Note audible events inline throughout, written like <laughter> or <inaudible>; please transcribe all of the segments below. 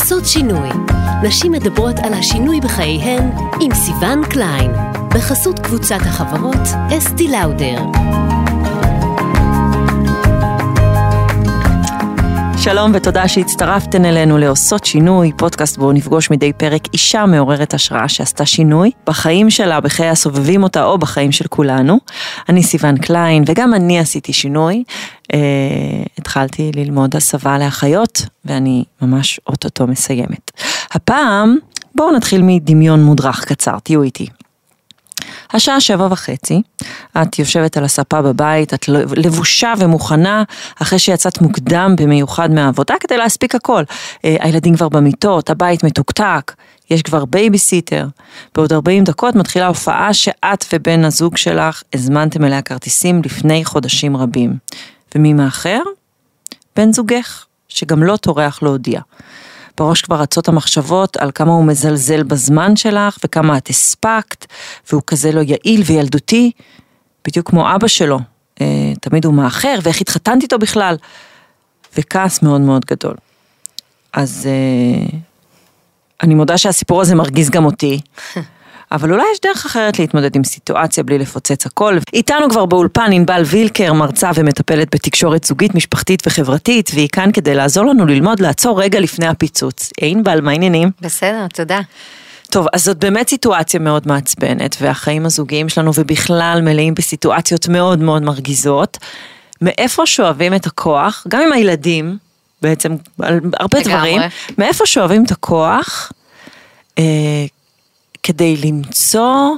עושות שינוי. נשים מדברות על השינוי בחייהן עם סיון קליין, בחסות קבוצת החברות אסתי לאודר. שלום ותודה שהצטרפתן אלינו לעושות שינוי, פודקאסט בו נפגוש מדי פרק אישה מעוררת השראה שעשתה שינוי בחיים שלה, בחיי הסובבים אותה או בחיים של כולנו. אני סיון קליין וגם אני עשיתי שינוי. אה, התחלתי ללמוד הסבה לאחיות ואני ממש אוטוטו מסיימת. הפעם בואו נתחיל מדמיון מודרך קצר, תהיו איתי. השעה שבע וחצי, את יושבת על הספה בבית, את לבושה ומוכנה אחרי שיצאת מוקדם במיוחד מהעבודה כדי להספיק הכל. אה, הילדים כבר במיטות, הבית מתוקתק, יש כבר בייביסיטר. בעוד 40 דקות מתחילה הופעה שאת ובן הזוג שלך הזמנתם אליה כרטיסים לפני חודשים רבים. ומי מאחר? בן זוגך, שגם לא טורח להודיע. בראש כבר רצות המחשבות על כמה הוא מזלזל בזמן שלך וכמה את הספקת, והוא כזה לא יעיל וילדותי, בדיוק כמו אבא שלו, אה, תמיד הוא מאחר, ואיך התחתנתי איתו בכלל, וכעס מאוד מאוד גדול. אז אה, אני מודה שהסיפור הזה מרגיז גם אותי. <laughs> אבל אולי יש דרך אחרת להתמודד עם סיטואציה בלי לפוצץ הכל. איתנו כבר באולפן ענבל וילקר, מרצה ומטפלת בתקשורת זוגית, משפחתית וחברתית, והיא כאן כדי לעזור לנו ללמוד לעצור רגע לפני הפיצוץ. ענבל, מה העניינים? בסדר, תודה. טוב, אז זאת באמת סיטואציה מאוד מעצבנת, והחיים הזוגיים שלנו ובכלל מלאים בסיטואציות מאוד מאוד מרגיזות. מאיפה שואבים את הכוח, גם עם הילדים, בעצם, על הרבה לגמרי. דברים, מאיפה שואבים את הכוח אה, כדי למצוא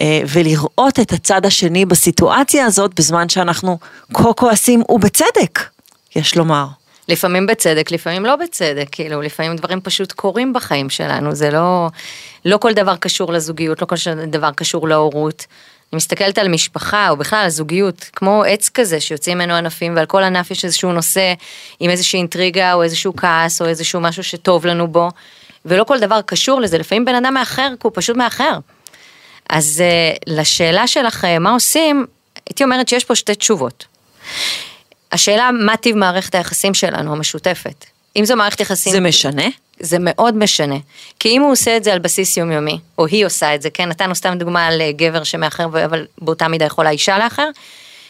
אה, ולראות את הצד השני בסיטואציה הזאת בזמן שאנחנו כה כועסים, ובצדק, יש לומר. לפעמים בצדק, לפעמים לא בצדק, כאילו לפעמים דברים פשוט קורים בחיים שלנו, זה לא, לא כל דבר קשור לזוגיות, לא כל דבר קשור להורות. אני מסתכלת על משפחה או בכלל על זוגיות, כמו עץ כזה שיוצאים ממנו ענפים ועל כל ענף יש איזשהו נושא עם איזושהי אינטריגה או איזשהו כעס או איזשהו משהו שטוב לנו בו. ולא כל דבר קשור לזה, לפעמים בן אדם מאחר כי הוא פשוט מאחר. אז uh, לשאלה שלך uh, מה עושים, הייתי אומרת שיש פה שתי תשובות. השאלה מה טיב מערכת היחסים שלנו המשותפת. אם זו מערכת יחסים... זה משנה? זה מאוד משנה. כי אם הוא עושה את זה על בסיס יומיומי, או היא עושה את זה, כן, נתנו סתם דוגמה על אה, גבר שמאחר, אבל באותה מידה יכולה אישה לאחר,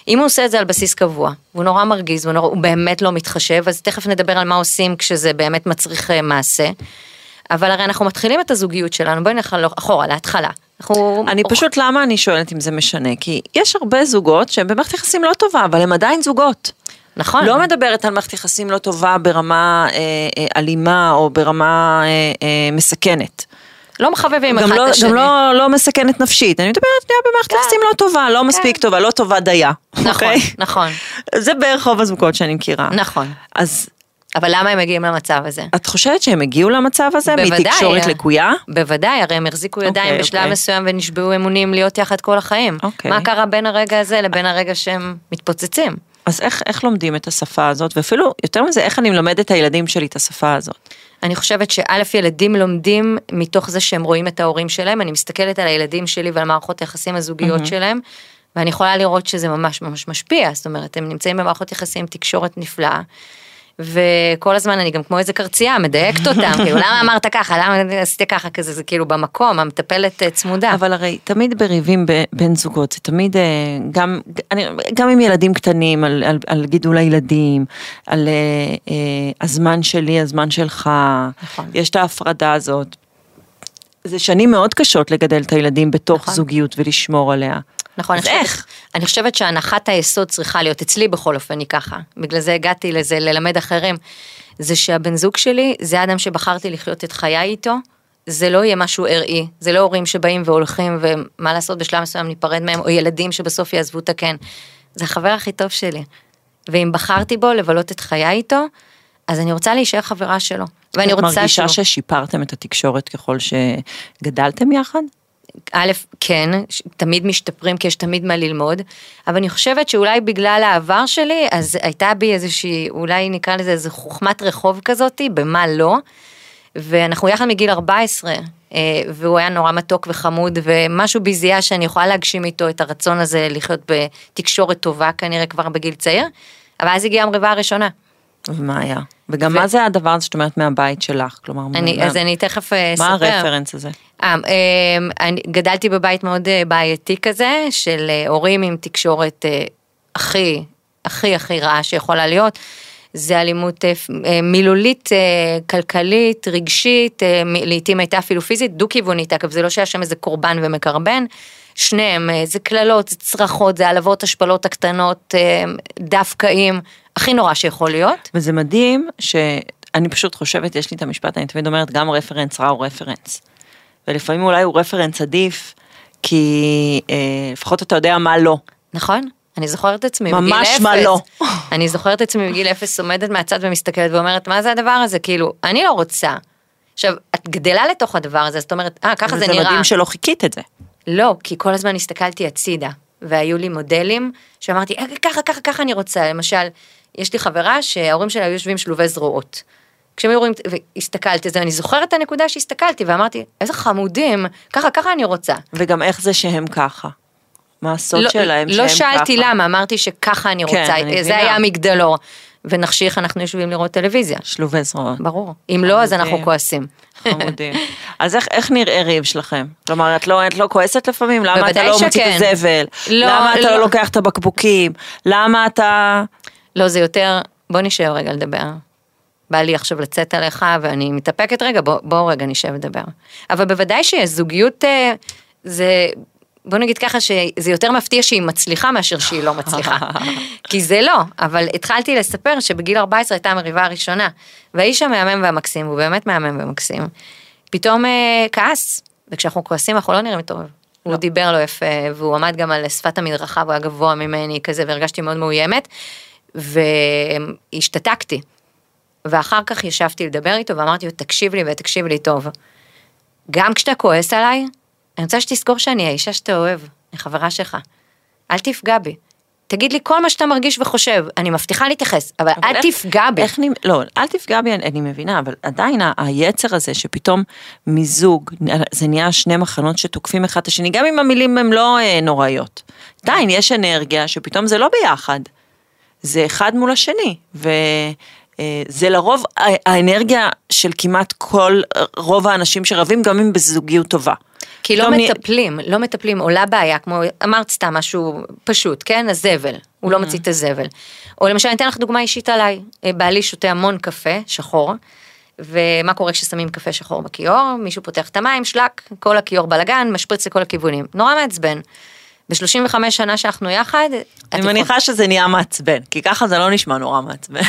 אם הוא עושה את זה על בסיס קבוע, והוא נורא מרגיז, הוא, נורא, באמת לא מתחשב, אז תכף נדבר על מה עושים כשזה באמת מצריך מעשה. אבל הרי אנחנו מתחילים את הזוגיות שלנו, בואי נלך אחורה, להתחלה. אנחנו... אני פשוט, למה אני שואלת אם זה משנה? כי יש הרבה זוגות שהם במערכת יחסים לא טובה, אבל הם עדיין זוגות. נכון. לא מדברת על מערכת יחסים לא טובה ברמה אה, אה, אלימה או ברמה אה, אה, מסכנת. לא מחבבים אחד לא, את השני. גם לא, לא מסכנת נפשית, אני מדברת שנייה במערכת כן. יחסים לא טובה, לא מספיק כן. טובה, לא טובה דייה. נכון, אוקיי? נכון. זה בערך רוב הזוגות שאני מכירה. נכון. אז אבל למה הם מגיעים למצב הזה? את חושבת שהם הגיעו למצב הזה בוודאי, מתקשורת לקויה? בוודאי, הרי הם החזיקו ידיים okay, אוקיי, בשלב okay. אוקיי. מסוים ונשבעו אמונים להיות יחד כל החיים. Okay. אוקיי. מה קרה בין הרגע הזה לבין הרגע שהם מתפוצצים? אז איך, איך לומדים את השפה הזאת, ואפילו יותר מזה, איך אני מלמד את הילדים שלי את השפה הזאת? אני חושבת שא' ילדים לומדים מתוך זה שהם רואים את ההורים שלהם, אני מסתכלת על הילדים שלי ועל מערכות היחסים הזוגיות mm-hmm. שלהם, ואני יכולה לראות שזה ממש ממש משפיע, זאת אומרת, הם נמצאים במערכות יחסים, תקשורת נפלאה. וכל הזמן אני גם כמו איזה קרצייה מדייקת אותם, <laughs> כאילו למה אמרת ככה, למה עשית ככה כזה, זה כאילו במקום, המטפלת אה, צמודה. אבל הרי תמיד בריבים בין זוגות, זה תמיד אה, גם, אני, גם עם ילדים קטנים, על, על, על גידול הילדים, על uh, uh, הזמן שלי, הזמן שלך, נכון. יש את ההפרדה הזאת. זה שנים מאוד קשות לגדל את הילדים בתוך נכון. זוגיות ולשמור עליה. נכון, אז איך? אני חושבת שהנחת היסוד צריכה להיות, אצלי בכל אופן היא ככה, בגלל זה הגעתי לזה, ללמד אחרים, זה שהבן זוג שלי, זה האדם שבחרתי לחיות את חיי איתו, זה לא יהיה משהו ארעי, זה לא הורים שבאים והולכים ומה לעשות בשלב מסוים ניפרד מהם, או ילדים שבסוף יעזבו את הקן, זה החבר הכי טוב שלי. ואם בחרתי בו לבלות את חיי איתו, אז אני רוצה להישאר חברה שלו. ואני רוצה שהוא... את מרגישה ששיפרתם את התקשורת ככל שגדלתם יחד? א', כן, תמיד משתפרים כי יש תמיד מה ללמוד, אבל אני חושבת שאולי בגלל העבר שלי, אז הייתה בי איזושהי, אולי נקרא לזה איזה חוכמת רחוב כזאתי, במה לא, ואנחנו יחד מגיל 14, אה, והוא היה נורא מתוק וחמוד, ומשהו בי זיהה שאני יכולה להגשים איתו את הרצון הזה לחיות בתקשורת טובה כנראה כבר בגיל צעיר, אבל אז הגיעה המריבה הראשונה. ומה היה? וגם ו- מה זה הדבר הזה שאת אומרת מהבית שלך? כלומר, אני, מה, אז אני תכף אה, אספר. מה הרפרנס הזה? אה, אה, אני גדלתי בבית מאוד אה, בעייתי כזה, של הורים עם תקשורת הכי, הכי הכי רעה שיכולה להיות. זה אלימות מילולית, כלכלית, רגשית, לעתים הייתה אפילו פיזית, דו-כיוונית, אגב, זה לא שהיה שם איזה קורבן ומקרבן, שניהם, אה, זה קללות, זה צרחות, זה העלבות, השפלות הקטנות, אה, דווקאים, הכי נורא שיכול להיות. וזה מדהים שאני פשוט חושבת, יש לי את המשפט, אני תמיד אומרת, גם רפרנס רע הוא רפרנס. ולפעמים אולי הוא רפרנס עדיף, כי אה, לפחות אתה יודע מה לא. נכון? אני זוכרת את עצמי ממש בגיל אפס. מה לא. אני זוכרת את עצמי בגיל אפס עומדת מהצד ומסתכלת ואומרת, מה זה הדבר הזה? כאילו, אני לא רוצה. עכשיו, את גדלה לתוך הדבר הזה, אז את אומרת, אה, ככה זה וזה נראה. מדהים שלא חיכית את זה. לא, כי כל הזמן הסתכלתי הצידה, והיו לי מודלים שאמרתי, "אה, ככה, ככה, ככה אני רוצה. למשל, יש לי חברה שההורים שלה היו יושבים שלובי זרועות. כשהם היו רואים, והסתכלתי על זה, אני זוכרת את הנקודה שהסתכלתי, ואמרתי, איזה חמודים, ככה, ככה אני רוצה. וגם איך זה שהם ככה. מה הסוד לא, שלהם שהם לא ככה. שאלתי למה, אמרתי שככה אני כן, רוצה, אני זה מבינה. היה המגדלור. ונחשיך אנחנו יושבים לראות טלוויזיה. שלובי זרועות. ברור. אם לא, אז חמודים. אנחנו כועסים. חמודים. אז איך, איך נראה ריב שלכם? כלומר, את לא, את לא כועסת לפעמים? למה אתה לא מוציא את. הזבל? לא, למה אתה לא לא. לוקח את הבקבוקים? למה אתה... לא, זה יותר, בוא נשב רגע לדבר. בא לי עכשיו לצאת עליך ואני מתאפקת רגע, בוא, בוא רגע נשב לדבר. אבל בוודאי שיש זוגיות, אה, זה, בוא נגיד ככה שזה יותר מפתיע שהיא מצליחה מאשר שהיא לא מצליחה. <laughs> כי זה לא, אבל התחלתי לספר שבגיל 14 הייתה המריבה הראשונה, והאיש המהמם והמקסים, הוא באמת מהמם ומקסים, פתאום אה, כעס, וכשאנחנו כועסים אנחנו לא נראים טוב. הוא לא. דיבר לא יפה, והוא עמד גם על שפת המדרכה, והוא היה גבוה ממני כזה, והרגשתי מאוד מאוימת, והשתתקתי. ואחר כך ישבתי לדבר איתו ואמרתי לו, תקשיב לי ותקשיב לי טוב. גם כשאתה כועס עליי, אני רוצה שתזכור שאני האישה שאתה אוהב, אני חברה שלך. אל תפגע בי. תגיד לי כל מה שאתה מרגיש וחושב, אני מבטיחה להתייחס, אבל, אבל אל איך- תפגע בי. איך. לא, אל תפגע בי, אני, אני מבינה, אבל עדיין היצר הזה שפתאום מזוג, זה נהיה שני מחנות שתוקפים אחד את השני, גם אם המילים הן לא אה, נוראיות. עדיין יש אנרגיה שפתאום זה לא ביחד, זה אחד מול השני, וזה לרוב ה- האנרגיה של כמעט כל, רוב האנשים שרבים, גם אם בזוגיות טובה. כי לא נהיה- מטפלים, לא מטפלים, עולה בעיה, כמו, אמרת סתם משהו פשוט, כן? הזבל, הוא לא מוציא את הזבל. או למשל, אני אתן לך דוגמה אישית עליי, אה, בעלי שותה המון קפה שחור, ומה קורה כששמים קפה שחור בכיור? מישהו פותח את המים, שלק, כל הכיור בלאגן, משפריץ לכל הכיוונים. נורא מעצבן. ב-35 שנה שאנחנו יחד, אני מניחה שזה נהיה מעצבן, כי ככה זה לא נשמע נורא מעצבן.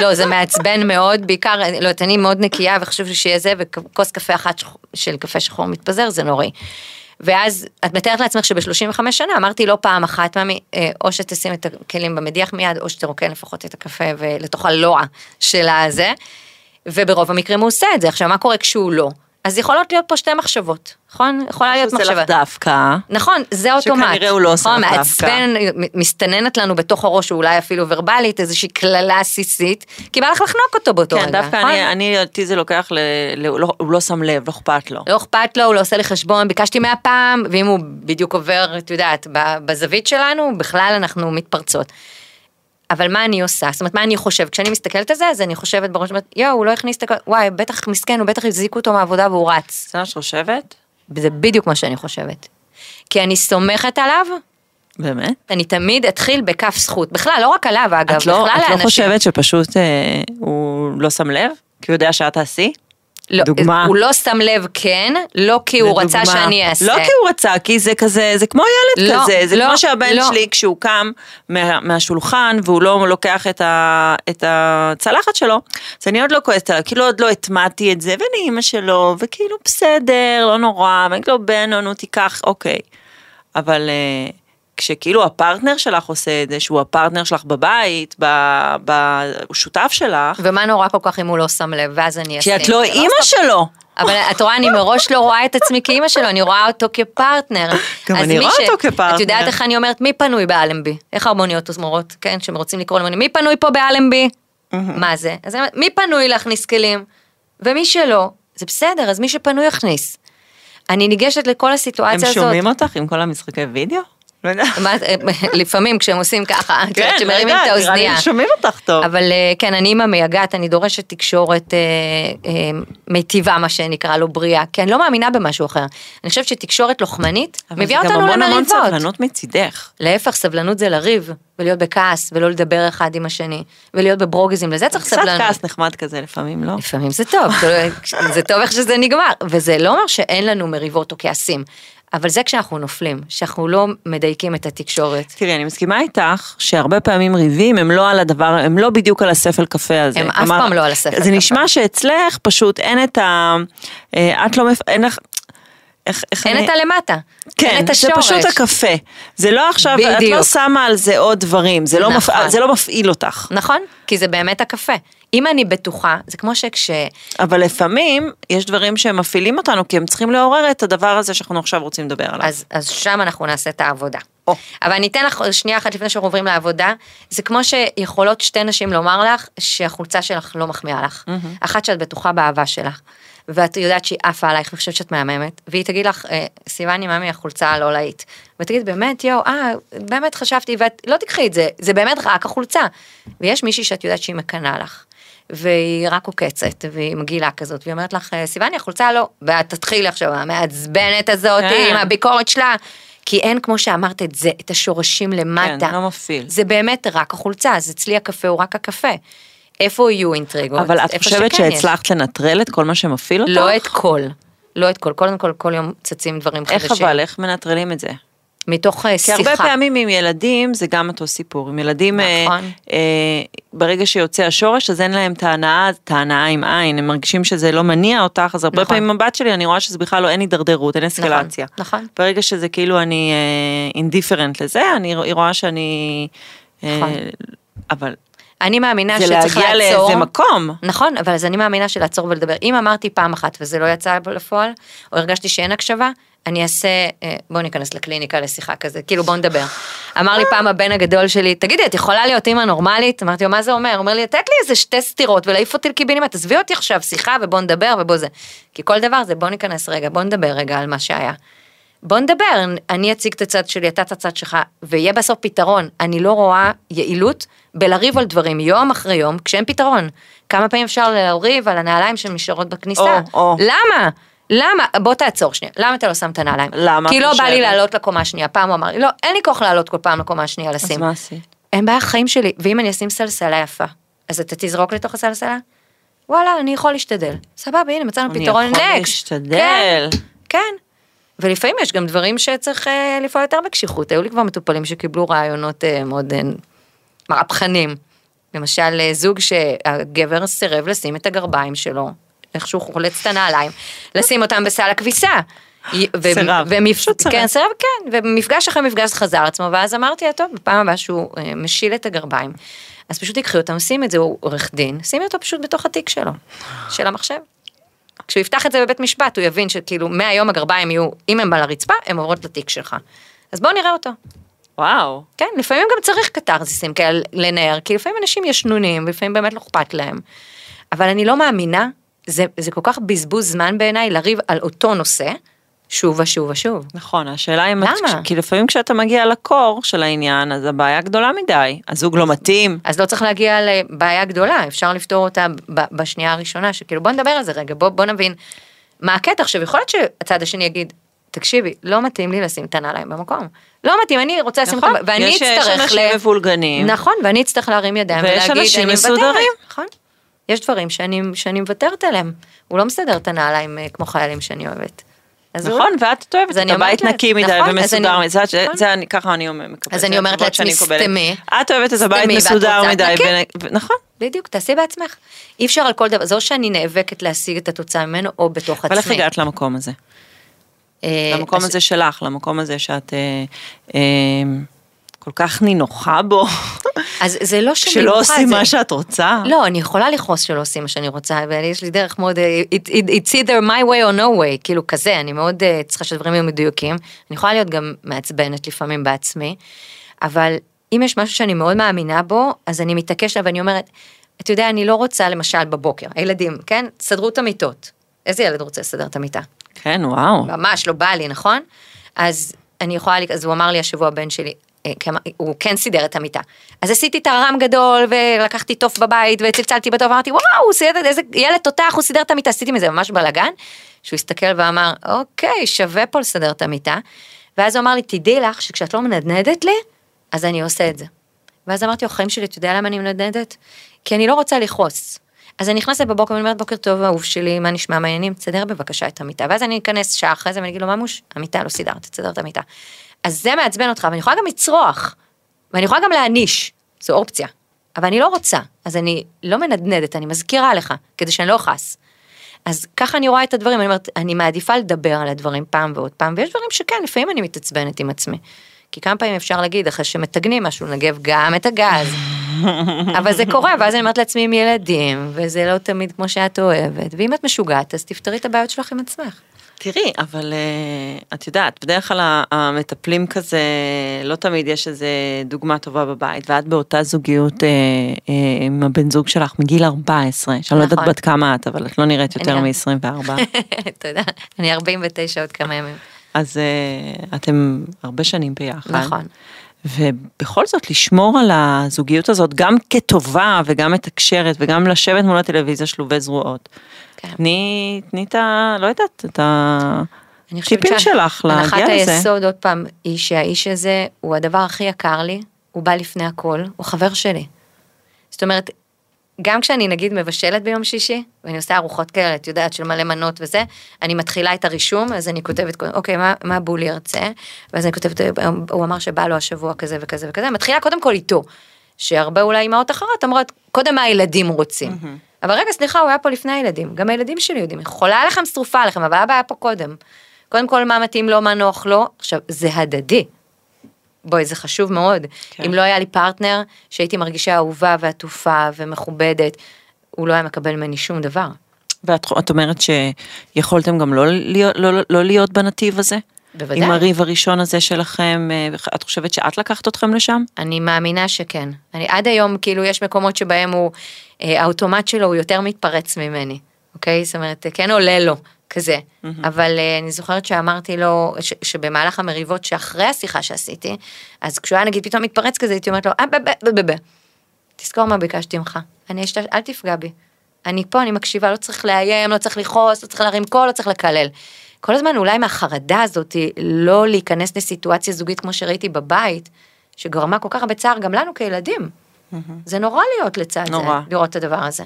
לא, זה מעצבן מאוד, בעיקר, לא יודעת, אני מאוד נקייה וחשוב לי שיהיה זה, וכוס קפה אחת שח- של קפה שחור מתפזר, זה נוראי. ואז את מתארת לעצמך שב-35 שנה אמרתי לא פעם אחת, ממי, אה, או שתשים את הכלים במדיח מיד, או שתרוקן לפחות את הקפה ולתוך הלוע של הזה, וברוב המקרים הוא עושה את זה. עכשיו, מה קורה כשהוא לא? אז יכולות להיות פה שתי מחשבות, נכון? יכולה להיות שהוא עושה מחשבה. לך דווקא. נכון, זה אוטומט. שכנראה הוא לא עושה נכון, לך דווקא. מעצבן, מסתננת לנו בתוך הראש, או אולי אפילו ורבלית, איזושהי קללה עסיסית, כי בא לך לחנוק אותו באותו כן, רגע, דווקא נכון? אני, אותי זה לוקח, ל, ל, לא, הוא לא שם לב, לא אכפת לו. לא אכפת לו, הוא לא עושה לי חשבון, ביקשתי מאה פעם, ואם הוא בדיוק עובר, את יודעת, בזווית שלנו, בכלל אנחנו מתפרצות. אבל מה אני עושה? זאת אומרת, מה אני חושבת? כשאני מסתכלת על זה, אז אני חושבת בראש, יואו, הוא לא הכניס את הכל, וואי, בטח מסכן, הוא בטח הזעיקו אותו מהעבודה והוא רץ. זה מה שאת חושבת? זה בדיוק מה שאני חושבת. כי אני סומכת עליו, באמת? אני תמיד אתחיל בכף זכות. בכלל, לא רק עליו, אגב, את לא, בכלל את לא לאנשים. חושבת שפשוט אה, הוא לא שם לב? כי הוא יודע שאת תעשי? לא, דוגמה. הוא לא שם לב, כן, לא כי הוא רצה לדוגמה. שאני אעשה. לא כי הוא רצה, כי זה כזה, זה כמו ילד לא, כזה, זה לא, כמו שהבן לא. שלי כשהוא קם מה, מהשולחן והוא לא לוקח את, ה, את הצלחת שלו, אז אני עוד לא כועסת עליו, כאילו עוד לא הטמעתי את זה, ואני אימא שלו, וכאילו בסדר, לא נורא, ואני כאילו בן, נו תיקח, אוקיי. אבל אה, כשכאילו הפרטנר שלך עושה את זה, שהוא הפרטנר שלך בבית, ב, ב, הוא שותף שלך, ומה נורא כל כך אם הוא לא שם לב, ואז אני אעשה. כי את לא זה אימא. שלו. אבל את רואה, אני מראש לא רואה את עצמי כאימא שלו, אני רואה אותו כפרטנר. גם אני רואה ש- אותו כפרטנר. את יודעת איך אני אומרת, מי פנוי באלנבי? איך ההרמוניות אומרות, כן, שהם רוצים לקרוא למוני, מי פנוי פה באלנבי? מה זה? אז אני אומרת, מי פנוי להכניס כלים? ומי שלא, זה בסדר, אז מי שפנוי יכניס. אני ניגשת לכל הם הסיטואציה הזאת. שומעים אותך עם כל המשחקי וידאו? לא. מה- <laughs> לפעמים כשהם עושים ככה, כן, לא שמרימים את נראה האוזנייה. לי שומעים אותך טוב. אבל אה, כן, אני אימא מייגעת, אני דורשת תקשורת אה, אה, מיטיבה, מה שנקרא לו בריאה, כי אני לא מאמינה במשהו אחר. אני חושבת שתקשורת לוחמנית מביאה אותנו אבל זה גם המון המון למריבות. סבלנות מצידך. להפך, סבלנות זה לריב, ולהיות בכעס, ולא לדבר אחד עם השני, ולהיות בברוגזים, לזה צריך קצת סבלנות. כעס נחמד כזה לפעמים, לא? לפעמים זה טוב, <laughs> זה טוב איך שזה נגמר, וזה לא אומר שאין לנו מריבות או כעסים, אבל זה כשאנחנו נופלים, שאנחנו לא מדייקים את התקשורת. תראי, אני מסכימה איתך שהרבה פעמים ריבים הם לא על הדבר, הם לא בדיוק על הספל קפה הזה. הם אף פעם לא על הספל זה קפה. נשמע שאצלך פשוט אין את ה... אה, את לא... מפ- אין לך... איך, איך אין אני... את הלמטה, כן, אין את זה השורש. פשוט הקפה. זה לא עכשיו, את בדיוק. לא שמה על זה עוד דברים, זה לא, מפ... נכון. זה לא מפעיל אותך. נכון? כי זה באמת הקפה. אם אני בטוחה, זה כמו שכש... אבל לפעמים יש דברים שהם מפעילים אותנו, כי הם צריכים לעורר את הדבר הזה שאנחנו עכשיו רוצים לדבר עליו. אז, אז שם אנחנו נעשה את העבודה. או. אבל אני אתן לך שנייה אחת לפני שאנחנו עוברים לעבודה, זה כמו שיכולות שתי נשים לומר לך שהחולצה שלך לא מחמיאה לך. אחת שאת בטוחה באהבה שלך, ואת יודעת שהיא עפה עלייך וחושבת שאת מהממת, והיא תגיד לך, "אה, סיוני ממי החולצה לא להיט. ותגיד באמת יואו, אה, באמת חשבתי, ואת לא תקחי את זה, זה באמת רק החולצה. ויש מישהי שאת יודעת שהיא מקנאה לך. והיא רק עוקצת, והיא מגעילה כזאת, והיא אומרת לך, "אה, סיוני, החולצה לא, ואת תתחילי עכשיו, המעצבנת הזאת, כן. עם הביקורת שלה, כי אין, כמו שאמרת את זה, את השורשים למטה. כן, לא מפעיל. זה באמת רק החולצה, אז אצלי הקפה הוא רק הקפה. איפה יהיו אינטריגות? אבל את חושבת שכן יש. שהצלחת לנטרל את כל מה שמפעיל אותך? לא את כל. לא את כל, קודם כל, כל יום צצים דברים איך חדשים. אבל, איך מנטרלים את זה? מתוך אה, כי שיחה. הרבה פעמים עם ילדים זה גם אותו סיפור. עם ילדים, אה, נכון. אה, ברגע שיוצא השורש, אז אין להם את ההנאה, את ההנאה עם עין, הם מרגישים שזה לא מניע אותך, אז הרבה נכון. פעמים עם הבת שלי אני רואה שזה בכלל לא, אין הידרדרות, אין אסקלציה. נכון. ברגע שזה כאילו אני אינדיפרנט לזה, אני רואה שאני... אה, נכון. אבל אני מאמינה זה שצריך להגיע לעצור. לאיזה מקום. נכון, אבל אז אני מאמינה שלעצור ולדבר. אם אמרתי פעם אחת וזה לא יצא לפועל, או הרגשתי שאין הקשבה, אני אעשה, אה, בוא ניכנס לקליניקה לשיחה כזה, כאילו בוא נדבר. אמר לי פעם הבן הגדול שלי, תגידי, את יכולה להיות אימא נורמלית? אמרתי לו, מה זה אומר? אומר לי, לתת לי איזה שתי סטירות ולהעיף אותי לקיבינימט, תעזבי אותי עכשיו שיחה ובוא נדבר ובוא זה. כי כל דבר זה בוא ניכנס רגע, בוא נדבר רגע על מה שהיה. בוא נדבר, אני אציג את הצד שלי, אתה את הצד שלך, ויהיה בסוף פתרון. אני לא רואה יעילות בלריב על דברים יום אחרי יום, כשאין פתרון. כמה פעמים אפשר לריב על הנעליים שנשארות בכניסה? או, או. למה? למה? בוא תעצור שנייה, למה אתה לא שם את הנעליים? למה כי לא בא לי? לעלות לקומה השנייה. פעם הוא אמר לי, לא, אין לי כוח לעלות כל פעם לקומה השנייה אז לשים. מה עשית? אין בעיה, חיים שלי. ואם אני אשים סלסלה יפה, אז אתה תזרוק לתוך הסלסלה? וואלה, אני יכול להשתדל. סבבה, הנה, מצאנו אני פתרון יכול נקסט. להשתדל. כן, כן. ולפעמים יש גם דברים שצריך אה, לפעול יותר בקשיחות. היו לי כבר מטופלים שקיבלו רעיונות אה, מאוד אה, מהפכנים. למשל, זוג שהגבר סירב לשים את הגרביים שלו, איכשהו חולץ את הנעליים, לשים אותם בסל הכביסה. סירב. כן, סירב, כן, ומפגש אחרי מפגש חזר עצמו, ואז אמרתי לה, טוב, בפעם הבאה שהוא אה, משיל את הגרביים, אז פשוט תיקחי אותם, שימי את זה, הוא עורך דין, שימי אותו פשוט בתוך התיק שלו, של המחשב. כשהוא יפתח את זה בבית משפט, הוא יבין שכאילו מהיום הגרביים יהיו, אם הם על הרצפה, הם עוברות לתיק שלך. אז בואו נראה אותו. וואו. כן, לפעמים גם צריך קתרזיסים כאלה לנער, כי לפעמים אנשים ישנונים, ולפעמים באמת לא אכפת להם. אבל אני לא מאמינה, זה, זה כל כך בזבוז זמן בעיניי לריב על אותו נושא, שוב ושוב ושוב. נכון, השאלה אם... את- למה? כי לפעמים כשאתה מגיע לקור של העניין, אז הבעיה גדולה מדי. הזוג לא מתאים. אז לא צריך להגיע לבעיה גדולה, אפשר לפתור אותה בשנייה הראשונה, שכאילו בוא נדבר על זה רגע, בוא, בוא נבין מה הקטע. עכשיו, יכול להיות שהצד השני יגיד, תקשיבי, לא מתאים לי לשים את הנעליים במקום. לא מתאים, אני רוצה לשים נכון, אותם, ואני יש- יש אצטרך... אנשים מבולגנים. נכון, ואני אצטרך להרים ידיים ויש ולהגיד, אנשים אני מסודרים. מוותרת. נכון. יש דברים שאני, שאני מוותרת עליהם. הוא לא מסדר את הנעליים אה, כמו חיילים שאני אוהבת. אז הוא- נכון, ואת אוהבת את הבית נקי מדי נכון, ומסודר, אני- זה- זה- נכון. זה אני- ככה אני מקבלת. אז אני אומרת לעצמי. סתמי. את אוהבת את הבית מסודר מדי, כן. ו- נכון. בדיוק, תעשי בעצמך. אי אפשר על כל דבר, זה או שאני נאבקת להשיג את התוצאה ממנו, או בתוך עצמי. אבל איך הגעת למקום הזה? אה, למקום הזה שלך, למקום הזה שאת אה, כל כך נינוחה בו, אז זה לא שאני... שלא עושים זה- מה שאת רוצה. לא, אני יכולה לכעוס שלא עושים מה שאני רוצה, ויש לי דרך מאוד, אה, it, it, it's either my way or no way, כאילו כזה, אני מאוד אה, צריכה שהדברים יהיו מדויקים. אני יכולה להיות גם מעצבנת לפעמים בעצמי, אבל אם יש משהו שאני מאוד מאמינה בו, אז אני מתעקשת ואני אומרת, אתה יודע, אני לא רוצה למשל בבוקר, הילדים, כן? סדרו את המיטות. איזה ילד רוצה לסדר את המיטה? כן, וואו. ממש לא בא לי, נכון? אז אני יכולה, אז הוא אמר לי השבוע הבן שלי, הוא כן סידר את המיטה. אז עשיתי הרם גדול ולקחתי תוף בבית וצלצלתי בתוף ואמרתי וואו הוא סידר איזה ילד תותח הוא סידר את המיטה עשיתי מזה ממש בלאגן. שהוא הסתכל ואמר אוקיי שווה פה לסדר את המיטה. ואז הוא אמר לי תדעי לך שכשאת לא מנדנדת לי אז אני עושה את זה. ואז אמרתי לו חיים שלי אתה יודע למה אני מנדנדת? כי אני לא רוצה לכעוס. אז אני נכנסת בבוקר ואני אומרת בוקר טוב אהוב שלי מה נשמע מה העניינים תסדר בבקשה את המיטה ואז אני אכנס שעה אחרי זה ואני אגיד לו ממוש המיטה לא סידרת תסדר את המיטה. אז זה מעצבן אותך ואני יכולה גם לצרוח ואני יכולה גם להעניש זו אופציה אבל אני לא רוצה אז אני לא מנדנדת אני מזכירה לך כדי שאני לא אכעס. אז ככה אני רואה את הדברים אני אומרת אני מעדיפה לדבר על הדברים פעם ועוד פעם ויש דברים שכן לפעמים אני מתעצבנת עם עצמי. כי כמה פעמים אפשר להגיד אחרי שמתגנים משהו נגב גם את הגז. <laughs> אבל זה קורה ואז אני אומרת לעצמי עם ילדים וזה לא תמיד כמו שאת אוהבת ואם את משוגעת אז תפתרי את הבעיות שלך עם עצמך. תראי, אבל uh, את יודעת, בדרך כלל המטפלים כזה, לא תמיד יש איזה דוגמה טובה בבית, ואת באותה זוגיות uh, uh, עם הבן זוג שלך מגיל 14, שאני לא יודעת נכון. בת כמה את, אבל את לא נראית יותר אני- מ-24. <laughs> תודה. אני 49 עוד כמה ימים. אז אתם הרבה שנים ביחד. נכון. ובכל זאת לשמור על הזוגיות הזאת גם כטובה וגם מתקשרת וגם לשבת מול הטלוויזיה שלובי זרועות. כן. תני, תני את ה... לא יודעת, את הטיפים שה- שלך הנחת להגיע לזה. היסוד עוד פעם היא שהאיש הזה הוא הדבר הכי יקר לי, הוא בא לפני הכל, הוא חבר שלי. זאת אומרת, גם כשאני נגיד מבשלת ביום שישי, ואני עושה ארוחות כאלה, את יודעת, של מלא מנות וזה, אני מתחילה את הרישום, אז אני כותבת, אוקיי, מה, מה בולי ירצה? ואז אני כותבת, הוא אמר שבא לו השבוע כזה וכזה וכזה, מתחילה קודם כל איתו. שהרבה אולי אימהות אחרות אומרות, קודם מה הילדים רוצים. אבל רגע, סליחה, הוא היה פה לפני הילדים, גם הילדים שלי יודעים, יכולה עליכם שרופה עליכם, אבל אבא היה פה קודם. קודם כל, מה מתאים לו, מה נוח לו, עכשיו, זה הדדי. בואי, זה חשוב מאוד. כן. אם לא היה לי פרטנר, שהייתי מרגישה אהובה ועטופה ומכובדת, הוא לא היה מקבל ממני שום דבר. ואת את אומרת שיכולתם גם לא להיות, לא, לא להיות בנתיב הזה? בוודאי. עם הריב הראשון הזה שלכם, אה, את חושבת שאת לקחת אתכם לשם? אני מאמינה שכן. אני עד היום, כאילו, יש מקומות שבהם הוא, אה, האוטומט שלו הוא יותר מתפרץ ממני, אוקיי? זאת אומרת, כן עולה לו, כזה. אבל אה, אני זוכרת שאמרתי לו, ש, שבמהלך המריבות שאחרי השיחה שעשיתי, אז כשהוא היה נגיד פתאום מתפרץ כזה, הייתי אומרת לו, אה, ב, ב, ב, ב, ב. תזכור מה ביקשתי ממך, אני אשת... אל תפגע בי. אני פה, אני מקשיבה, לא צריך לאיים, לא צריך לכעוס, לא צריך להרים קול, לא צריך לקלל. כל הזמן אולי מהחרדה הזאת לא להיכנס לסיטואציה זוגית כמו שראיתי בבית, שגרמה כל כך הרבה צער גם לנו כילדים. זה נורא להיות לצד נורא. זה, לראות את הדבר הזה.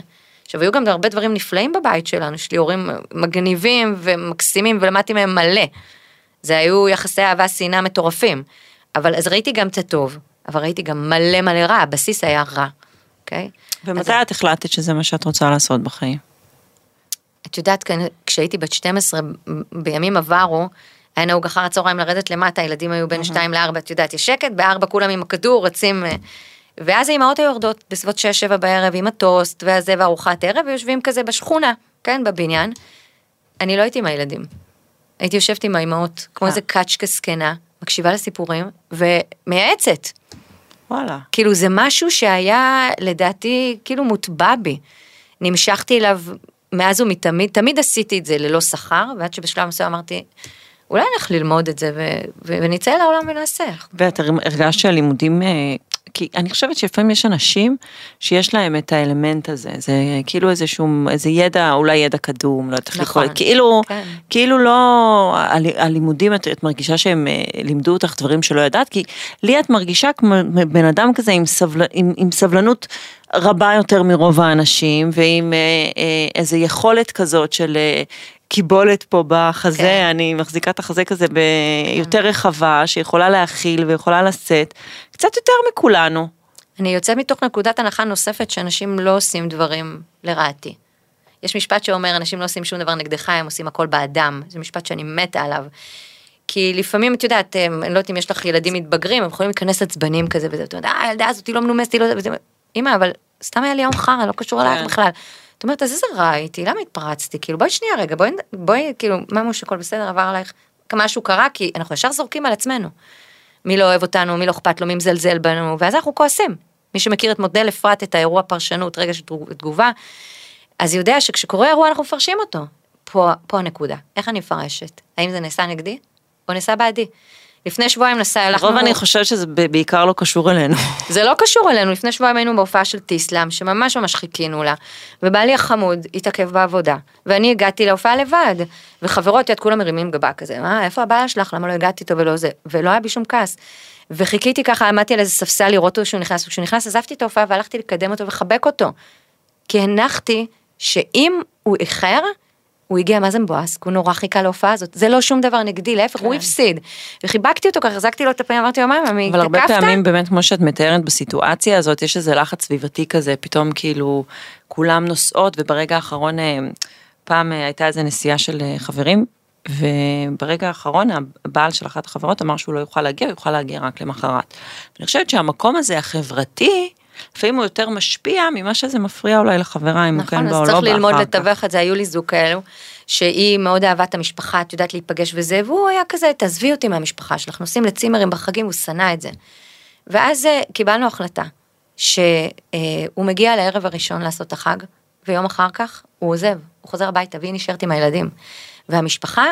עכשיו היו גם הרבה דברים נפלאים בבית שלנו, יש לי הורים מגניבים ומקסימים ולמדתי מהם מלא. זה היו יחסי אהבה שנאה מטורפים. אבל אז ראיתי גם את הטוב, אבל ראיתי גם מלא מלא רע, הבסיס היה רע, אוקיי? ומתי את החלטת שזה מה שאת רוצה לעשות בחיים? את יודעת, כשהייתי בת 12, בימים עברו, היה נהוג אחר הצהריים לרדת למטה, הילדים היו בין 2 ל-4, את יודעת, יש שקט, ב-4 כולם עם הכדור, רצים, אה, ואז האימהות היו יורדות בסביבות 6-7 בערב עם הטוסט והזה וארוחת ערב, ויושבים כזה בשכונה, כן, בבניין. אני לא הייתי עם הילדים. הייתי יושבת עם האימהות, כמו אה. איזה קאצ'קה זקנה, מקשיבה לסיפורים, ומייעצת. וואלה. כאילו זה משהו שהיה לדעתי כאילו מוטבע בי. נמשכתי אליו מאז ומתמיד, תמיד עשיתי את זה ללא שכר, ועד שבשלב מסוים אמרתי, אולי נלך ללמוד את זה ו- ו- ונצא לעולם ונעשה. ואת הרגשת שהלימודים, אה, כי אני חושבת שלפעמים יש אנשים שיש להם את האלמנט הזה, זה כאילו איזשהו, איזה ידע, אולי ידע קדום, לא יודעת איך נכון, לקרוא, כאילו, כן. כאילו לא, ה- הלימודים, את, את מרגישה שהם אה, לימדו אותך דברים שלא ידעת, כי לי את מרגישה כמו בן אדם כזה עם, סבל, עם, עם סבלנות רבה יותר מרוב האנשים, ועם אה, אה, איזה יכולת כזאת של... קיבולת פה בחזה, כן. כן. אני מחזיקה את החזה כזה ביותר רחבה, שיכולה להכיל ויכולה לשאת, קצת יותר מכולנו. אני יוצאת מתוך נקודת הנחה נוספת שאנשים לא עושים דברים לרעתי. יש משפט שאומר, אנשים לא עושים שום דבר נגדך, הם עושים הכל באדם. זה משפט שאני מתה עליו. כי לפעמים, את יודעת, הם- אני לא יודעת אם יש לך ילדים מתבגרים, הם יכולים להיכנס עצבנים כזה, וזה, את יודעת, אה, הילדה הזאת היא לא מנומסת, היא לא... אמא, אבל סתם היה לי יום חרא, לא קשור אלייך כן. בכלל. את אומרת, אז איזה רע הייתי, למה התפרצתי? כאילו, בואי שנייה רגע, בואי, בואי, כאילו, מה שהכל בסדר, עבר עלייך, משהו קרה, כי אנחנו ישר זורקים על עצמנו. מי לא אוהב אותנו, מי לא אכפת לו, מי מזלזל בנו, ואז אנחנו כועסים. מי שמכיר את מודל אפרת, את האירוע פרשנות, רגע של תגובה, אז יודע שכשקורה אירוע אנחנו מפרשים אותו. פה, פה הנקודה, איך אני מפרשת? האם זה נעשה נגדי או נעשה בעדי? לפני שבועיים נסע, הלכנו... רוב אני חושבת שזה בעיקר לא קשור אלינו. <laughs> זה לא קשור אלינו, לפני שבועיים היינו בהופעה של טיסלאם, שממש ממש חיכינו לה, ובעלי החמוד התעכב בעבודה, ואני הגעתי להופעה לבד, וחברות, את יודעת, כולם מרימים גבה כזה, מה, איפה הבעיה שלך, למה לא הגעתי איתו ולא זה, ולא היה בי שום כעס. וחיכיתי ככה, עמדתי על איזה ספסל לראות אותו שהוא נכנס, וכשהוא נכנס עזבתי את ההופעה והלכתי לקדם אותו ולחבק אותו. כי הנחתי שאם הוא איחר, הוא הגיע, מה זה מבואס? הוא נורא חיכה להופעה הזאת, זה לא שום דבר נגדי, להפך, הוא הפסיד. וחיבקתי אותו ככה, החזקתי לו את הפנים, אמרתי לו, מה, ממי, אבל הרבה תקפת? פעמים באמת כמו שאת מתארת בסיטואציה הזאת יש איזה לחץ סביבתי כזה פתאום כאילו כולם נוסעות וברגע האחרון אה, פעם אה, הייתה איזה נסיעה של אה, חברים וברגע האחרון הבעל של אחת החברות אמר שהוא לא יוכל להגיע הוא יוכל להגיע רק למחרת. אני חושבת שהמקום הזה החברתי לפעמים הוא יותר משפיע ממה שזה מפריע אולי לחברה אם הוא כן נכון, בא או אז לא צריך בא ללמוד אחר כך. לתווך את זה, היו לי זוג כאלו, שהיא מאוד אהבה את המשפחה, את יודעת להיפגש וזה, והוא היה כזה, תעזבי אותי מהמשפחה שלך, נוסעים לצימרים בחגים, הוא שנא את זה. ואז אה, קיבלנו החלטה, שהוא מגיע לערב הראשון לעשות את החג, ויום אחר כך הוא עוזב, הוא חוזר הביתה, והיא נשארת עם הילדים. והמשפחה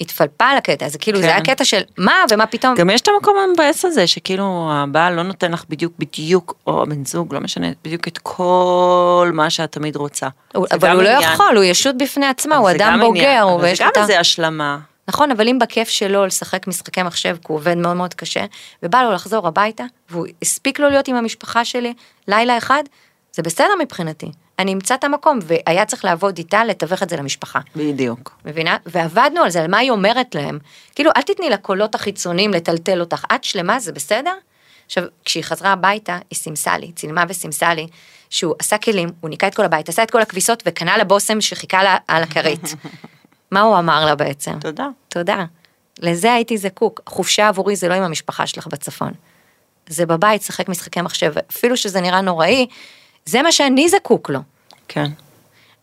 התפלפה על הקטע הזה, כאילו זה כן. היה קטע של מה ומה פתאום. גם יש את המקום המבאס הזה שכאילו הבעל לא נותן לך בדיוק בדיוק או הבן זוג לא משנה בדיוק את כל מה שאת תמיד רוצה. הוא- זה אבל גם הוא לא עניין. יכול, הוא ישות בפני עצמה, הוא זה אדם גם בוגר, אבל ויש זה לו גם את ה... איזה השלמה. נכון, אבל אם בכיף שלו לשחק משחקי מחשב, כי הוא עובד מאוד מאוד קשה, ובא לו לחזור הביתה, והוא הספיק לו להיות עם המשפחה שלי לילה אחד, זה בסדר מבחינתי. אני אמצא את המקום, והיה צריך לעבוד איתה, לתווך את זה למשפחה. בדיוק. מבינה? ועבדנו על זה, על מה היא אומרת להם. כאילו, אל תתני לקולות החיצוניים לטלטל אותך, את שלמה, זה בסדר? עכשיו, כשהיא חזרה הביתה, היא סימסה לי, צילמה וסימסה לי, שהוא עשה כלים, הוא ניקה את כל הבית, עשה את כל הכביסות וקנה לה בושם שחיכה לה על הכרית. <laughs> מה הוא אמר לה בעצם? תודה. תודה. לזה הייתי זקוק. חופשה עבורי זה לא עם המשפחה שלך בצפון. זה בבית, שחק משחקי מחשב. אפילו שזה נראה נוראי, זה מה שאני זקוק לו. כן.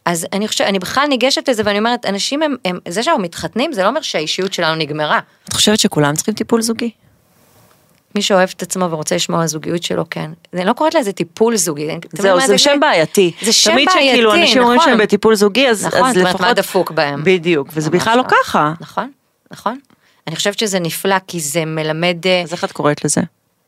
אז אני חושבת, אני בכלל ניגשת לזה ואני אומרת, אנשים הם, הם זה שאנחנו מתחתנים, זה לא אומר שהאישיות שלנו נגמרה. את חושבת שכולם צריכים טיפול זוגי? מי שאוהב את עצמו ורוצה לשמוע על הזוגיות שלו, כן. אני לא קוראת לזה טיפול זוגי. תמיד זהו, זה את שם בעייתי. זה שם תמיד בעייתי, שכאילו אנשים אומרים נכון. שהם בטיפול זוגי, אז נכון, אז זאת אומרת, לפחות... מה דפוק בהם? בדיוק, וזה בכלל לא לא. ככה. נכון, נכון. אני חושבת שזה נפלא, כי זה מלמד... אה, אז איך את קוראת לזה?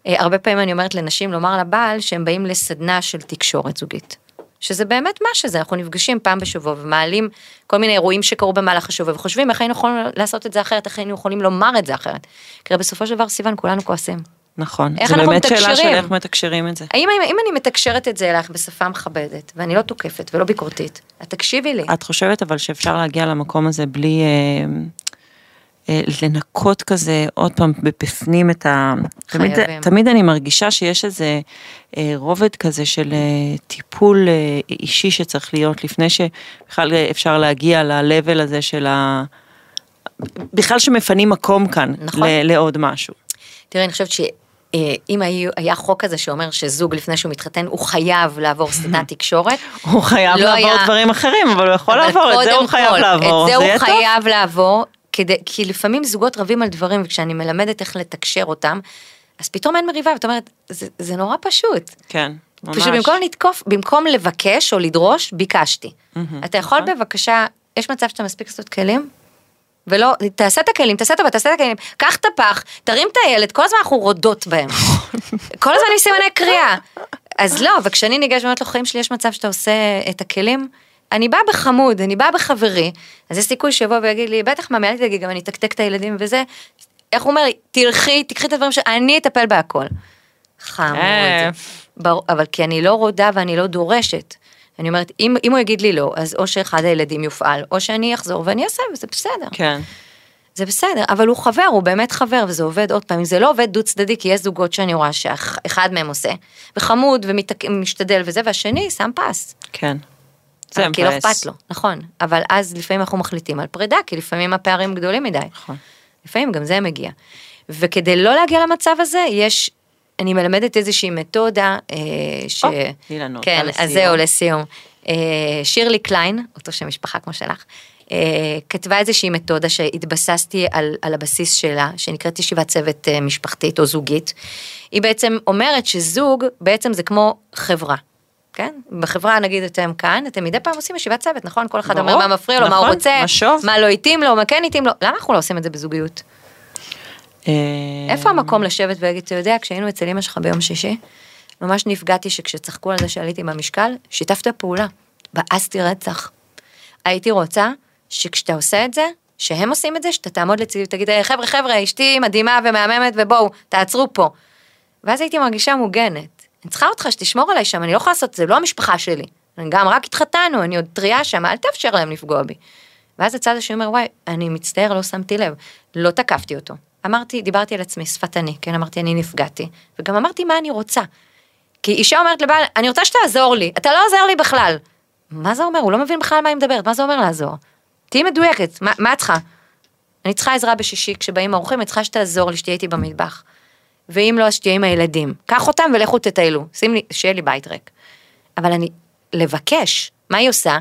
אה, הרבה פעמים אני אומרת לנשים לומר לבעל שהם באים לסדנה של תקשורת זוגית. שזה באמת מה שזה, אנחנו נפגשים פעם בשבוע ומעלים כל מיני אירועים שקרו במהלך השבוע וחושבים איך היינו יכולים לעשות את זה אחרת, איך היינו יכולים לומר את זה אחרת. כי בסופו של דבר סיוון כולנו כועסים. נכון. אנחנו באמת שאלה של? איך מתקשרים את זה. האם אם, אם אני מתקשרת את זה אלייך בשפה מכבדת ואני לא תוקפת ולא ביקורתית, את תקשיבי לי. את חושבת אבל שאפשר להגיע למקום הזה בלי אה, לנקות כזה עוד פעם בפנים את ה... תמיד, חייבים. תמיד אני מרגישה שיש איזה אה, רובד כזה של אה, טיפול אה, אישי שצריך להיות לפני שבכלל אפשר להגיע ל-level הזה של ה... בכלל שמפנים מקום כאן נכון. ל- לעוד משהו. תראי, אני חושבת שאם היה, היה חוק כזה שאומר שזוג לפני שהוא מתחתן הוא חייב לעבור סדנת תקשורת, <laughs> הוא חייב לא לעבור היה- דברים אחרים, אבל הוא יכול אבל לעבור, את זה הוא חייב לעבור, את זה הוא יהיה טוב. חייב לעבור, כדי, כי לפעמים זוגות רבים על דברים, וכשאני מלמדת איך לתקשר אותם, אז פתאום אין מריבה, ואת אומרת, זה, זה נורא פשוט. כן, ממש. פשוט במקום לתקוף, במקום לבקש או לדרוש, ביקשתי. אתה יכול נכון. בבקשה, יש מצב שאתה מספיק לעשות כלים? ולא, תעשה את הכלים, תעשה טובה, תעשה את הכלים, קח את הפח, תרים את הילד, כל הזמן אנחנו רודות בהם. כל הזמן עם סימני קריאה. אז לא, וכשאני ניגשת ואומרת לו, חיים שלי, יש מצב שאתה עושה את הכלים? אני באה בחמוד, אני באה בחברי, אז יש סיכוי שיבוא ויגיד לי, בטח מאמי, אל תדאגי, גם אני אתקתק את הילדים וזה. איך הוא אומר לי, תלכי, תקחי את הדברים שאני אטפל בהכל. חמוד. ברור, אבל כי אני לא רודה ואני לא דורשת. אני אומרת, אם, אם הוא יגיד לי לא, אז או שאחד הילדים יופעל, או שאני אחזור ואני אעשה, וזה בסדר. כן. זה בסדר, אבל הוא חבר, הוא באמת חבר, וזה עובד עוד פעם, אם זה לא עובד דו צדדי, כי יש זוגות שאני רואה שאחד מהם עושה, וחמוד ומשתדל וזה, והשני שם פס. כן. זה כי לא. אכפת לו, נכון, אבל אז לפעמים אנחנו מחליטים על פרידה, כי לפעמים הפערים גדולים מדי. נכון. לפעמים גם זה מגיע. וכדי לא להגיע למצב הזה, יש, אני מלמדת איזושהי מתודה, אה, ש... או, תני לנו אותה כן, לסיום. אז זהו, לסיום. אה, שירלי קליין, אותו שם משפחה כמו שלך, אה, כתבה איזושהי מתודה שהתבססתי על, על הבסיס שלה, שנקראת ישיבת צוות אה, משפחתית או זוגית. היא בעצם אומרת שזוג בעצם זה כמו חברה. כן? בחברה נגיד אתם כאן, אתם מדי פעם עושים ישיבת צוות, נכון? כל אחד אומר ברור, מה מפריע לו, מה הוא נכון, רוצה, משוב. מה לא התאים לו, מה כן התאים לו, למה אנחנו לא עושים את זה בזוגיות? אה, איפה המקום לשבת ולהגיד, אתה יודע, כשהיינו אצל אמא שלך ביום שישי, ממש נפגעתי שכשצחקו על זה שעליתי במשקל, שיתפת פעולה, באסתי רצח. הייתי רוצה שכשאתה עושה את זה, שהם עושים את זה, שאתה תעמוד לצידי ותגיד, "אה, חבר'ה, חבר'ה, אשתי מדהימה ומהממת ובואו, תעצרו פה. ואז הייתי מרגישה מוגנת. אני צריכה אותך שתשמור עליי שם, אני לא יכולה לעשות את זה, לא המשפחה שלי. אני גם רק התחתנו, אני עוד טריה שם, אל תאפשר להם לפגוע בי. ואז הצד השני אומר, וואי, אני מצטער, לא שמתי לב, לא תקפתי אותו. אמרתי, דיברתי על עצמי, שפת אני, כן, אמרתי, אני נפגעתי, וגם אמרתי מה אני רוצה. כי אישה אומרת לבעל, אני רוצה שתעזור לי, אתה לא עוזר לי בכלל. מה זה אומר? הוא לא מבין בכלל מה היא מדברת, מה זה אומר לעזור? תהיי מדויקת, מה, מה את צריכה? אני צריכה עזרה בשישי, כשבאים האורחים, אני צריכה שתעזור לי, שתהיה איתי במטבח. ואם לא, אז שתהיה עם הילדים. קח אותם ולכו תטיילו, שים לי, שיהיה לי בית ריק. אבל אני, לבקש, מה היא עושה?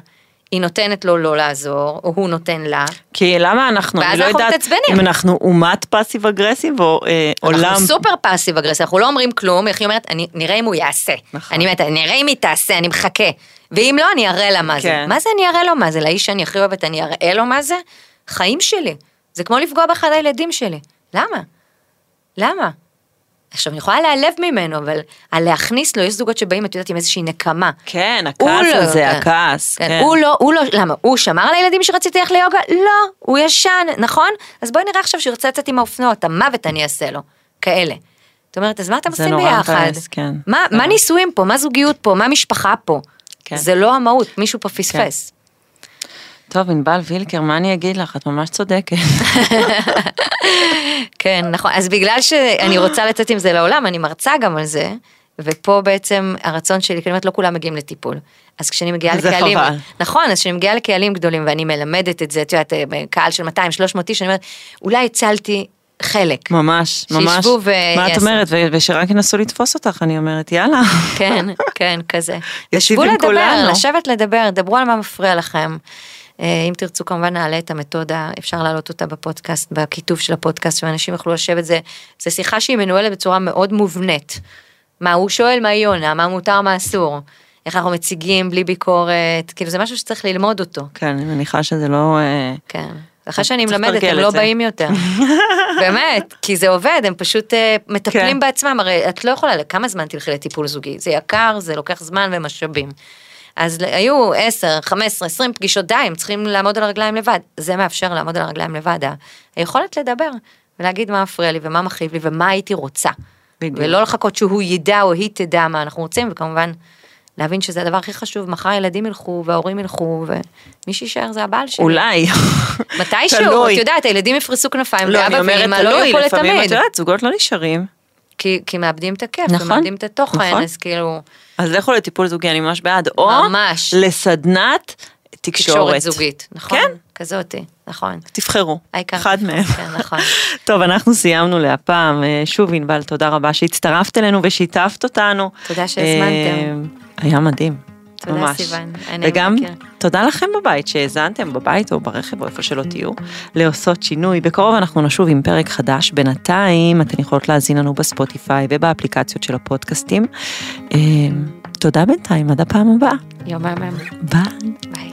היא נותנת לו לא לעזור, או הוא נותן לה. כי למה אנחנו, אני לא יודעת מתעצבנים. אם אנחנו או מפאסיב אגרסיב או אה, עולם. אנחנו סופר passive aggressive, אנחנו לא אומרים כלום, איך היא אומרת, אני, נראה אם הוא יעשה. נכון. אני אומרת, נראה אם היא תעשה, אני מחכה. ואם לא, אני אראה לה מה זה. כן. מה זה אני אראה לו מה זה? לאיש שאני הכי אוהבת, אני אראה לו מה זה? חיים שלי. זה כמו לפגוע באחד הילדים שלי. למה? למה? עכשיו, אני יכולה להיעלב ממנו, אבל על להכניס לו, יש זוגות שבאים, את יודעת, עם איזושהי נקמה. כן, הכעס לא- הזה, כן. הכעס. כן, כן. הוא לא, הוא לא, למה? הוא שמר על הילדים שרציתי ללכת ליוגה? לא, הוא ישן, נכון? אז בואי נראה עכשיו שהוא ירצה לצאת עם האופנוע, המוות אני אעשה לו. כאלה. זאת אומרת, אז מה אתם זה עושים ביחד? מבאס, כן. מה, זה מה נורא. נישואים פה? מה זוגיות פה? מה משפחה פה? כן. זה לא המהות, מישהו פה פספס. טוב, ענבל וילקר, מה אני אגיד לך? את ממש צודקת. <laughs> כן, נכון. אז בגלל שאני רוצה לצאת עם זה לעולם, אני מרצה גם על זה, ופה בעצם הרצון שלי, אומרת, לא כולם מגיעים לטיפול. אז כשאני מגיעה לקהלים, חבל. נכון, אז כשאני מגיעה לקהלים גדולים ואני מלמדת את זה, את יודעת, קהל של 200-300 איש, אני אומרת, אולי הצלתי חלק. ממש, ממש. שישבו מה את. אומרת? ו- ושרק ינסו לתפוס אותך, אני אומרת, יאללה. כן, כן, כזה. ישבו לדבר, כולנו. לשבת לדבר, דברו על מה מפריע לכם. אה, אם תרצו כמובן נעלה את המתודה, אפשר להעלות אותה בפודקאסט, בכיתוב של הפודקאסט, שאנשים יוכלו לשבת, זה, זה שיחה שהיא מנוהלת בצורה מאוד מובנית. מה הוא שואל, מה היא עונה, מה מותר, מה אסור. איך אנחנו מציגים בלי ביקורת, כאילו זה משהו שצריך ללמוד אותו. כן, אני מניחה שזה לא... אה, כן. אחרי שאני מלמדת, הם לא זה. באים יותר. <laughs> באמת, כי זה עובד, הם פשוט אה, מטפלים כן. בעצמם, הרי את לא יכולה, כמה זמן תלכי לטיפול זוגי? זה יקר, זה לוקח זמן ומשאבים. אז היו 10, 15, 20 פגישות, די, הם צריכים לעמוד על הרגליים לבד. זה מאפשר לעמוד על הרגליים לבד, היכולת לדבר, ולהגיד מה מפריע לי ומה מכאיב לי ומה הייתי רוצה. בדיוק. ולא לחכות שהוא ידע או היא תדע מה אנחנו רוצים, וכמובן, להבין שזה הדבר הכי חשוב, מחר הילדים ילכו וההורים ילכו, ומי שיישאר זה הבעל שלי. אולי. מתישהו. את יודעת, הילדים יפרסו כנפיים, לא, אני ואבא אומרת, ואמא לא תלוי, יהיו פה לפעמים, את לתמיד. יודעת, זוגות לא נשארים. כי, כי מאבדים את הכיף, נכון, ומאבדים את התוכן, נכון. אז כאילו, אז לכו לטיפול זוגי, אני ממש בעד. או ממש. לסדנת תקשורת. תקשורת זוגית, נכון? כן. כזאתי, נכון. תבחרו, העיקר אחד מהם. כן, נכון. <laughs> טוב, אנחנו סיימנו להפעם. אה, שוב, ענבל, תודה רבה שהצטרפת אלינו ושיתפת אותנו. תודה שהזמנתם. אה, היה מדהים. תודה, ממש. סיוון. נעים גם להכיר. תודה לכם בבית שהאזנתם בבית או ברכב או איפה שלא תהיו לעושות שינוי. בקרוב אנחנו נשוב עם פרק חדש. בינתיים אתן יכולות להאזין לנו בספוטיפיי ובאפליקציות של הפודקאסטים. אה, תודה בינתיים, עד הפעם הבאה. יום מהמם. ביי. ביי.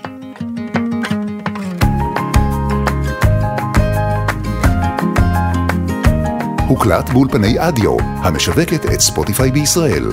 הוקלט באולפני רדיו, המשווקת את ספוטיפיי בישראל.